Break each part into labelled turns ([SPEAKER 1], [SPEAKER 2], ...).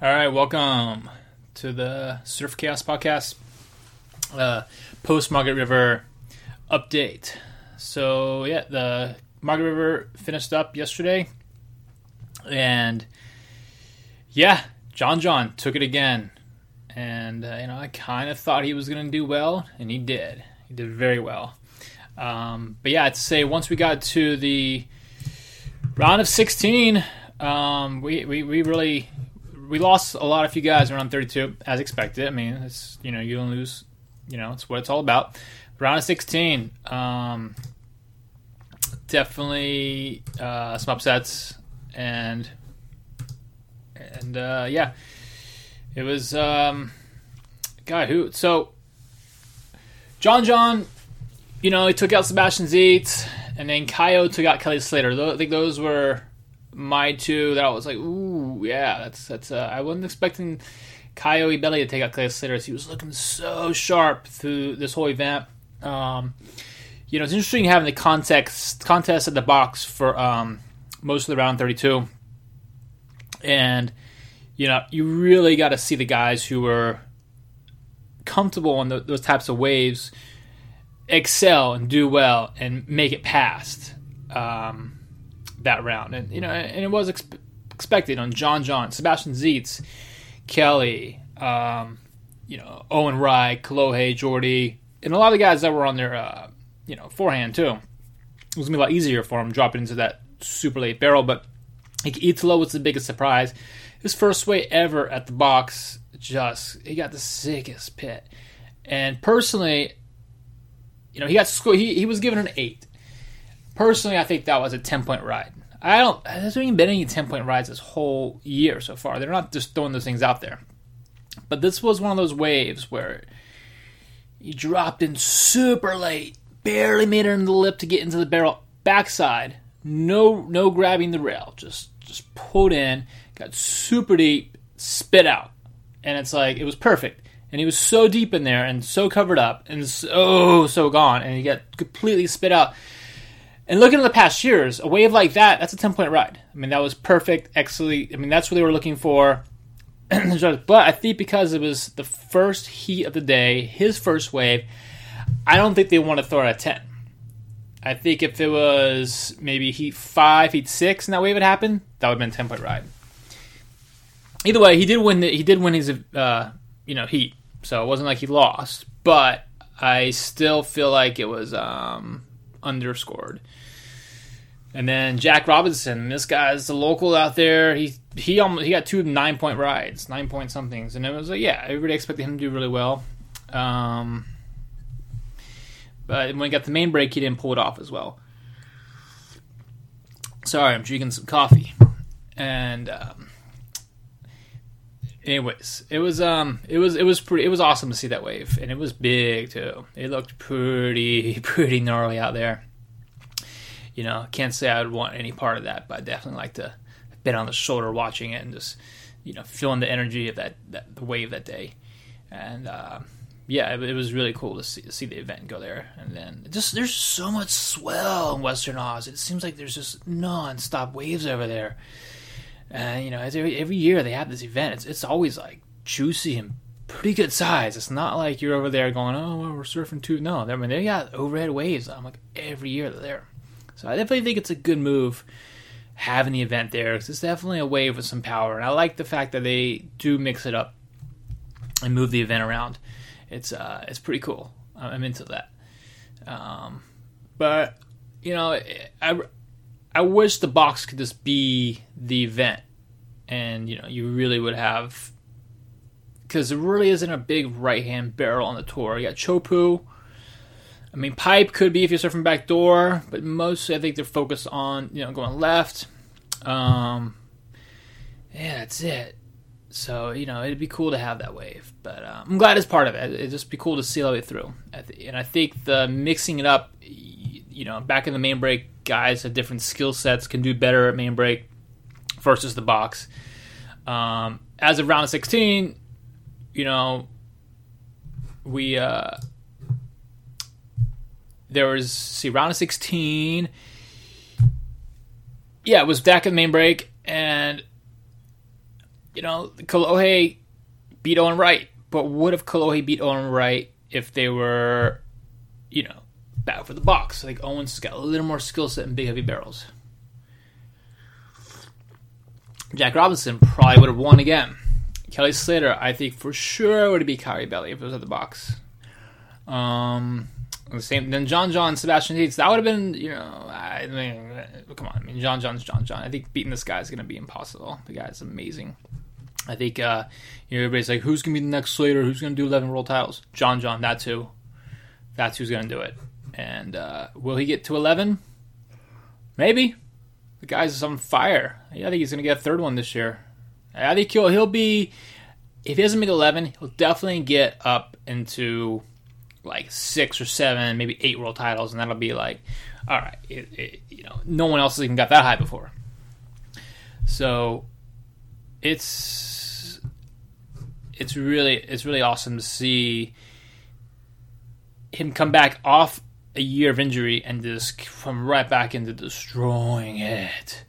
[SPEAKER 1] All right, welcome to the Surf Chaos podcast, uh, post Margaret River update. So yeah, the Margaret River finished up yesterday, and yeah, John John took it again, and uh, you know I kind of thought he was going to do well, and he did. He did very well. Um, but yeah, I'd say once we got to the round of 16, um, we, we, we really we lost a lot of you guys around 32 as expected. I mean, it's you know you don't lose, you know it's what it's all about. Round of 16, um, definitely uh, some upsets and and uh, yeah, it was um, guy who so John John, you know he took out Sebastian Zietz and then Caio took out Kelly Slater. I think those were my two that I was like, ooh, yeah, that's that's. Uh, I wasn't expecting Caio Ibelli to take out Kelly Slater. He was looking so sharp through this whole event. Um, you know, it's interesting having the context contest at the box for um, most of the round 32, and you know, you really got to see the guys who were comfortable on the, those types of waves excel and do well and make it past. Um, that round, and you know, and it was exp- expected on John John, Sebastian Zietz, Kelly, um, you know, Owen Wright, Kolohe, Jordy, and a lot of guys that were on their, uh, you know, forehand too. It was gonna be a lot easier for him dropping into that super late barrel, but like, Italo was the biggest surprise. His first way ever at the box, just he got the sickest pit, and personally, you know, he got scored. He he was given an eight. Personally, I think that was a 10 point ride. I don't, there hasn't even been any 10 point rides this whole year so far. They're not just throwing those things out there. But this was one of those waves where you dropped in super late, barely made it in the lip to get into the barrel backside. No, no grabbing the rail. Just, just pulled in, got super deep, spit out, and it's like it was perfect. And he was so deep in there and so covered up and so so gone, and he got completely spit out. And looking at the past years, a wave like that, that's a 10 point ride. I mean, that was perfect, excellent. I mean, that's what they were looking for. but I think because it was the first heat of the day, his first wave, I don't think they want to throw it at 10. I think if it was maybe heat 5, heat 6, and that wave had happened, that would have been a 10 point ride. Either way, he did win. The, he did win his, uh, you know, heat, so it wasn't like he lost. But I still feel like it was um, underscored. And then Jack Robinson, this guy's the local out there. He he almost, he got two nine point rides, nine point somethings, and it was like yeah, everybody expected him to do really well. Um, but when he got the main break, he didn't pull it off as well. Sorry, I'm drinking some coffee, and um, anyways, it was um it was it was pretty it was awesome to see that wave, and it was big too. It looked pretty pretty gnarly out there you know, can't say I would want any part of that, but I definitely like to been on the shoulder watching it and just, you know, feeling the energy of that, that the wave that day. And uh, yeah, it, it, was really cool to see, to see the event go there. And then just there's so much swell in Western Oz. It seems like there's just non-stop waves over there. And you know, every, every year they have this event. It's it's always like juicy and pretty good size. It's not like you're over there going, oh, well, we're surfing too. No, I mean they got overhead waves. I'm like every year they're there. So I definitely think it's a good move having the event there because it's definitely a wave with some power. And I like the fact that they do mix it up and move the event around. It's uh, it's pretty cool. I'm into that. Um, but you know, I I wish the box could just be the event, and you know, you really would have because there really isn't a big right hand barrel on the tour. You got Teahupoo I mean, pipe could be if you're surfing back door, but mostly I think they're focused on you know going left. Um, yeah, that's it. So you know, it'd be cool to have that wave, but um, I'm glad it's part of it. It'd just be cool to see all the way through. And I think the mixing it up, you know, back in the main break, guys have different skill sets, can do better at main break versus the box. Um, as of round 16, you know, we. Uh, there was see round of 16 yeah it was back in main break and you know, Kolohe beat Owen Wright, but would have Kolohe beat Owen Wright if they were, you know, back for the box? Like Owen's got a little more skill set in big heavy barrels. Jack Robinson probably would have won again. Kelly Slater, I think for sure would beat Caio Ibelli if it was at the box. Um, the same. Then John John, Sebastian Zietz. That would have been, you know, I mean, come on. I mean, John John's John John. I think beating this guy is going to be impossible. The guy's amazing. I think uh, you know, everybody's like, who's going to be the next Slater? Who's going to do 11 world titles? John John, that too. That's who's going to do it. And uh, will he get to 11? Maybe. The guy's on fire. I think he's going to get a third one this year. I think he'll he'll be if he doesn't make 11, he'll definitely get up into like six or seven, maybe eight world titles, and that'll be like, all right, it, it, you know, no one else has even got that high before. So it's it's really it's really awesome to see him come back off a year of injury and just come right back into destroying it.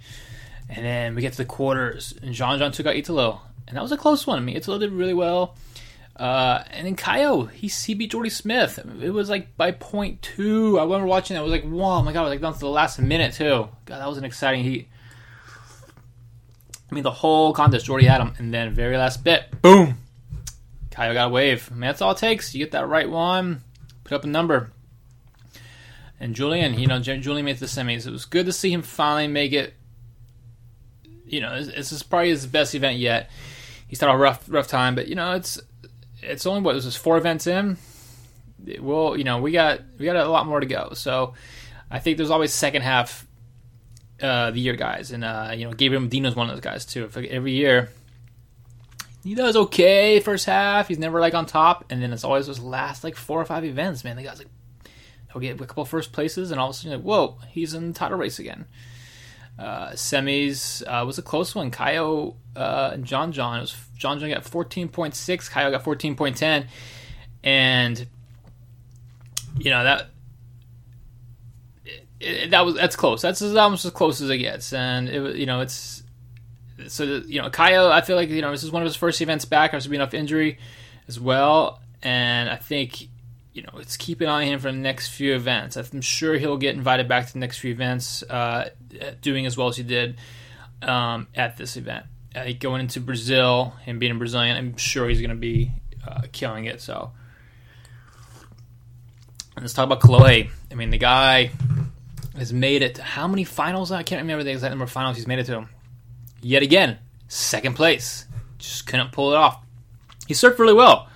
[SPEAKER 1] And then we get to the quarters, and John took out Italo, and that was a close one. I mean, Italo did really well. Uh, and then Caio, he, he beat Jordy Smith. It was like by point two. I remember watching that. I was like, wow, my God, I was like down to the last minute, too. God, that was an exciting heat. I mean, the whole contest, Jordy had him. And then, very last bit, boom. Caio got a wave. I mean, that's all it takes. You get that right one, put up a number. And Julian, you know, Julian made the semis. It was good to see him finally make it. You know, this is probably his best event yet. He's had a rough, rough time, but you know, it's it's only what was this four events in. Well, you know, we got we got a lot more to go. So I think there's always second half uh, the year guys, and uh, you know, Gabriel Medina's one of those guys too. every year he does okay first half, he's never like on top, and then it's always those last like four or five events. Man, the guy's like he'll get a couple first places, and all of a sudden, like, whoa, he's in the title race again. Uh, semis uh, was a close one. Caio uh, and John John. Was John John got 14.6. Caio got 14.10, and you know that it, it, that was that's close. That's almost as close as it gets, and it you know it's so you know Caio. I feel like you know this is one of his first events back after being off injury as well, and I think you know, let's keep an eye on him for the next few events. I'm sure he'll get invited back to the next few events, uh, doing as well as he did um, at this event. Uh, going into Brazil and being a Brazilian, I'm sure he's going to be uh, killing it. So, and let's talk about Kolohe. I mean, the guy has made it to how many finals? I can't remember the exact number of finals he's made it to. Yet again, second place. Just couldn't pull it off. He surfed really well,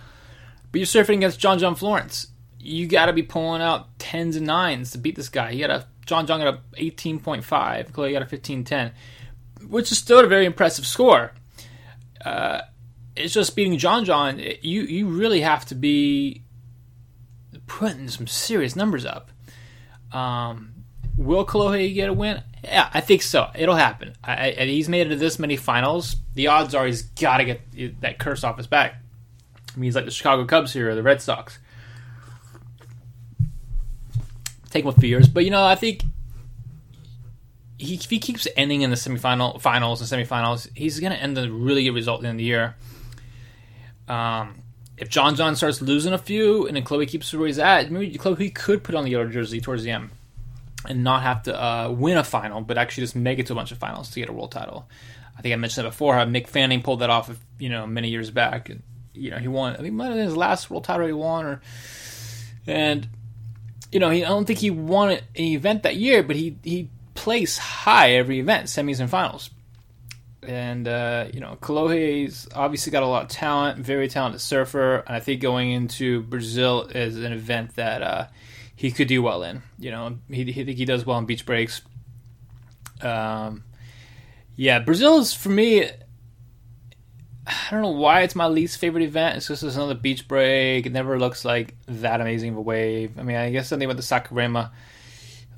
[SPEAKER 1] but you're surfing against John John Florence you got to be pulling out tens and nines to beat this guy. He got a John John got a 18.5, Kolohe got a 15.10, which is still a very impressive score. Uh, it's just beating John John. You you really have to be putting some serious numbers up. Um, will Kolohe get a win? Yeah, I think so. It'll happen. I, I, he's made it to this many finals. The odds are he's got to get that curse off his back. I he's like the Chicago Cubs here or the Red Sox take him years. But you know, I think he, if he keeps ending in the semifinal, finals, and semifinals, he's going to end a really good result in the year. Um, if John John starts losing a few, and then Kolohe keeps where he's at, maybe Kolohe could put on the yellow jersey towards the end and not have to uh, win a final, but actually just make it to a bunch of finals to get a world title. I think I mentioned that before. How Mick Fanning pulled that off, you know, many years back. You know, he won. I think might have been his last world title he won, or and you know, he, I don't think he won an event that year, but he he placed high every event, semis and finals. And uh, you know, Kolohe's obviously got a lot of talent, very talented surfer, and I think going into Brazil is an event that uh, he could do well in. You know, he, he think he does well in beach breaks. Um, yeah, Brazil is for me I don't know why it's my least favorite event. It's just another beach break. It never looks like that amazing of a wave. I mean, I guess something with the Saquarema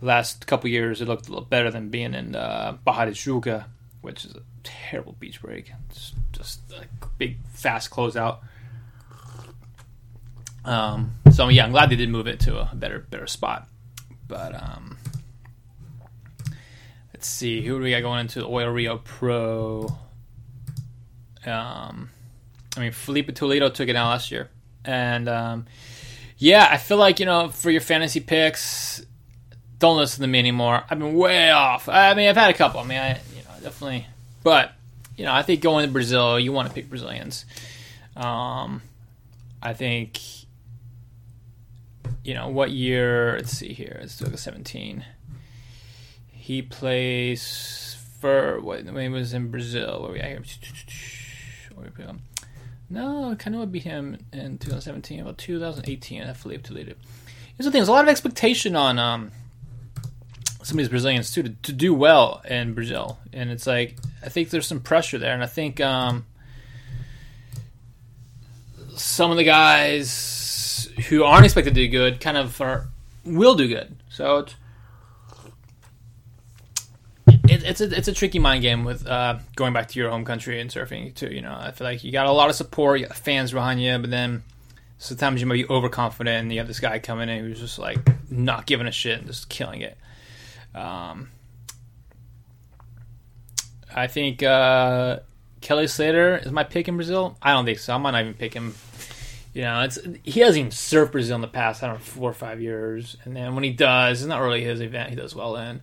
[SPEAKER 1] last couple years, it looked a little better than being in uh, which is a terrible beach break. It's just a big, fast closeout. Um, so yeah, I'm glad they did move it to a better, better spot. But um, let's see, who do we got going into Oi Rio Pro? Um, I mean, Filipe Toledo took it out last year, and um, yeah, I feel like you know for your fantasy picks, don't listen to me anymore. I've been way off. I mean, I've had a couple. I mean, I you know definitely, but you know, I think going to Brazil, you want to pick Brazilians. Um, I think you know what year? Let's see here. Like seventeen. He plays for what? When he was in Brazil, where we at here? No, kind of beat him in 2017. About 2018, I Filipe Toledo. Here's the thing: there's a lot of expectation on um, some of these Brazilians too to, to do well in Brazil, and it's like I think there's some pressure there, and I think um, some of the guys who aren't expected to do good kind of are, will do good. So it's it, it's a it's a tricky mind game with uh, going back to your home country and surfing too. You know, I feel like you got a lot of support, you got fans behind you, but then sometimes you might be overconfident, and you have this guy coming in who's just like not giving a shit and just killing it. Um, I think uh, Kelly Slater is my pick in Brazil. I don't think so. I might not even pick him. You know, it's he hasn't even surfed Brazil in the past. I don't know four or five years, and then when he does, it's not really his event. He does well in.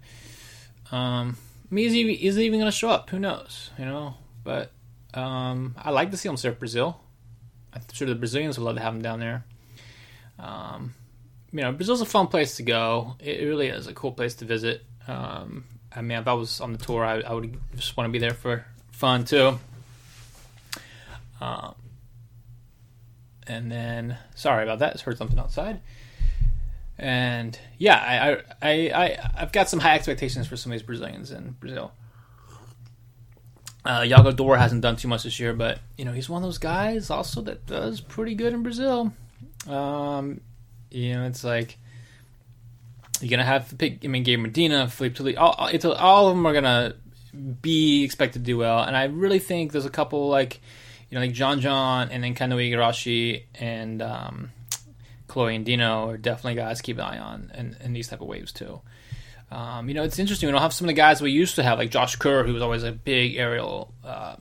[SPEAKER 1] Um, I mean, is he, is he even going to show up? Who knows? You know, but um, I like to see him surf Brazil. I'm sure the Brazilians would love to have him down there. Um, you know, Brazil's a fun place to go. It really is a cool place to visit. Um, I mean, if I was on the tour, I, I would just want to be there for fun too. Um, and then, sorry about that. Just heard something outside. And yeah, I, I, I, I've got some high expectations for some of these Brazilians in Brazil. Uh, Yago Dor hasn't done too much this year, but you know he's one of those guys also that does pretty good in Brazil. Um, you know, it's like you're gonna have to pick. I mean, Gabe Medina, Filipe Toledo, all, it's, all of them are gonna be expected to do well, and I really think there's a couple like you know like John John and then Kanoa Igarashi and um, Kolohe and Dino are definitely guys to keep an eye on in, in these type of waves too. Um, you know, it's interesting. We don't have some of the guys we used to have, like Josh Kerr, who was always a big aerial uh,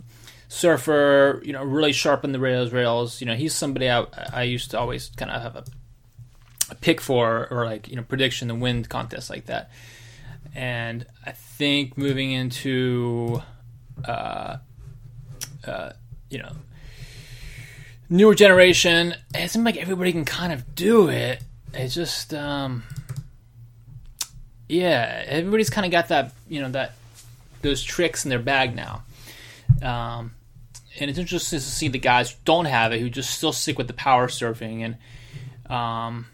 [SPEAKER 1] surfer. You know, really sharp in the rails. Rails. You know, he's somebody I, I used to always kind of have a, a pick for, or like you know, prediction the wind contest like that. And I think moving into, uh, uh, you know, newer generation, it seems like everybody can kind of do it. It's just, um, yeah, everybody's kind of got that, you know, that those tricks in their bag now. Um, and it's interesting to see the guys who don't have it, who just still stick with the power surfing. And um,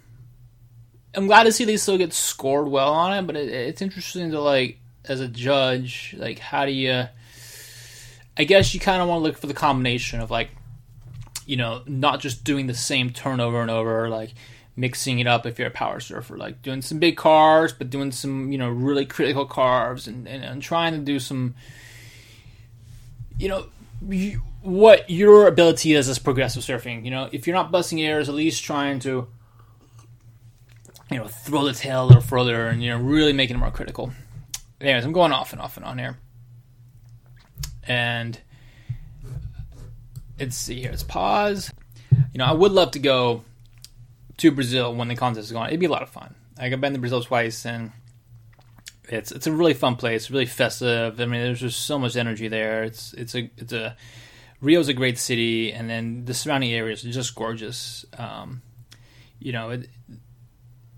[SPEAKER 1] I'm glad to see they still get scored well on it, but it, it's interesting to like, as a judge, like, how do you? I guess you kind of want to look for the combination of like you know, not just doing the same turn over and over, like mixing it up if you're a power surfer, like doing some big carves, but doing some, you know, really critical carves and, and, and trying to do some, you know, you, what your ability is as progressive surfing. You know, if you're not busting airs, at least trying to, you know, throw the tail a little further and, you know, really making it more critical. Anyways, I'm going off and off and on here. And let's see here. Let's pause. You know, I would love to go to Brazil when the contest is going. It'd be a lot of fun. Like I've been to Brazil twice, and it's it's a really fun place, really festive. I mean, there's just so much energy there. It's it's a it's a Rio's a great city, and then the surrounding areas are just gorgeous. Um, you know, it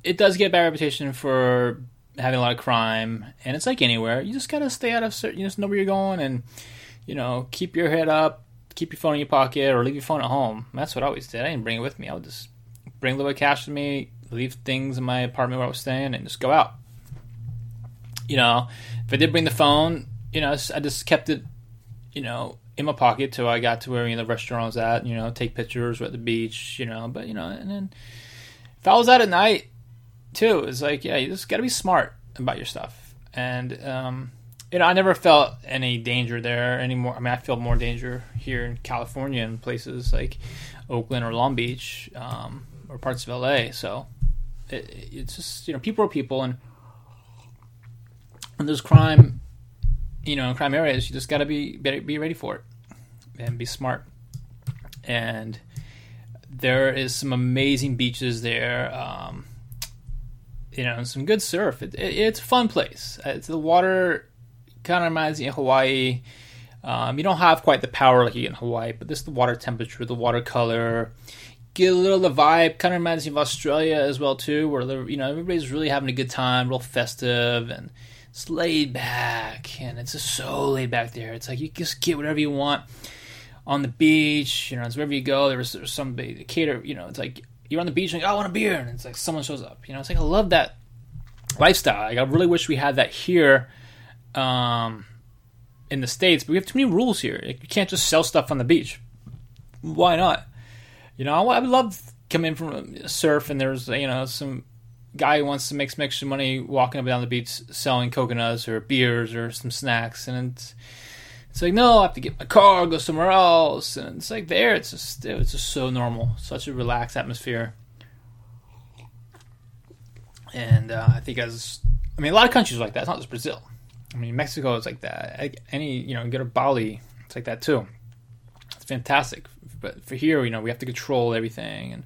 [SPEAKER 1] it does get a bad reputation for having a lot of crime, and it's like anywhere. You just gotta stay out of certain, you just know where you're going, and you know, keep your head up keep your phone in your pocket or leave your phone at home. That's what I always did. I didn't bring it with me. I would just bring a little bit of cash with me, leave things in my apartment where I was staying, and just go out. You know, if I did bring the phone, you know, I just kept it, you know, in my pocket till I got to where you know, the restaurant was at. You know, take pictures at the beach. You know, but you know, and then if I was out at night too, it's like yeah, you just got to be smart about your stuff. And um, you know, I never felt any danger there anymore. I mean, I feel more danger here in California and places like Oakland or Long Beach um, or parts of LA. So it, it's just you know, people are people, and when there's crime, you know, in crime areas, you just got to be be ready for it. and be smart. And there is some amazing beaches there. Um, you know, some good surf. It, it, it's a fun place. It's the water kind of reminds me of Hawaii. Um, you don't have quite the power like you get in Hawaii, but this is the water temperature, the water color. Get a little of the vibe. Kind of reminds me of Australia as well too, where you know everybody's really having a good time, real festive and it's laid back, and it's just so laid back there. It's like you just get whatever you want on the beach. You know, it's wherever you go. There's, there's somebody cater. You know, it's like you're on the beach and like, oh, I want a beer, and it's like someone shows up. You know, it's like I love that lifestyle. Like, I really wish we had that here. Um, in the states, but we have too many rules here. Like, you can't just sell stuff on the beach. Why not? You know, I would love coming from surf and there's you know some guy who wants to make some extra money walking up and down the beach selling coconuts or beers or some snacks, and it's it's like no, I have to get my car, go somewhere else, and it's like there, it's just it's just so normal, such a relaxed atmosphere, and uh, I think as I mean a lot of countries like that. It's not just Brazil. I mean, Mexico is like that. Any, you know, go to Bali, it's like that too. It's fantastic. But for here, you know, we have to control everything and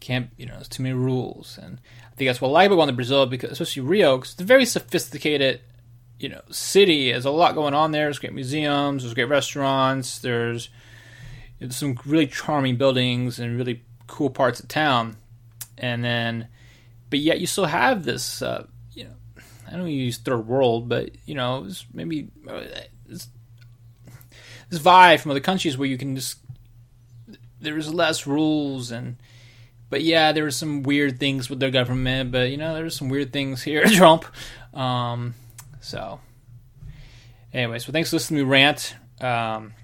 [SPEAKER 1] can't, you know, there's too many rules. And I think that's what I like about Brazil, because especially Rio, because it's a very sophisticated, you know, city. There's a lot going on there. There's great museums, there's great restaurants, there's, there's some really charming buildings and really cool parts of town. And then, but yet you still have this uh, I don't use third world, but you know, it's maybe uh, this, this vibe from other countries where you can just there's less rules and but yeah, there were some weird things with their government, but you know, there's some weird things here, Trump. Um, so, anyways, well, thanks for listening to me rant. Um,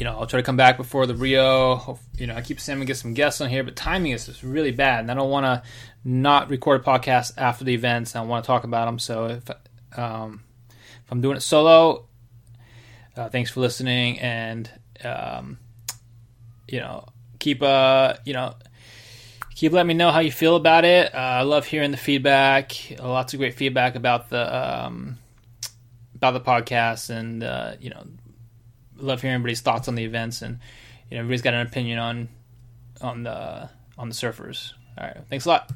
[SPEAKER 1] you know, I'll try to come back before the Rio. You know, I keep saying we get some guests on here, but timing is just really bad, and I don't want to not record a podcast after the events. I want to talk about them. So if um, if I'm doing it solo, uh, thanks for listening, and um, you know, keep uh, you know. Keep letting me know how you feel about it. Uh, I love hearing the feedback. Lots of great feedback about the um, about the podcast, and uh, you know, love hearing everybody's thoughts on the events, and you know, everybody's got an opinion on on the on the surfers. All right, thanks a lot.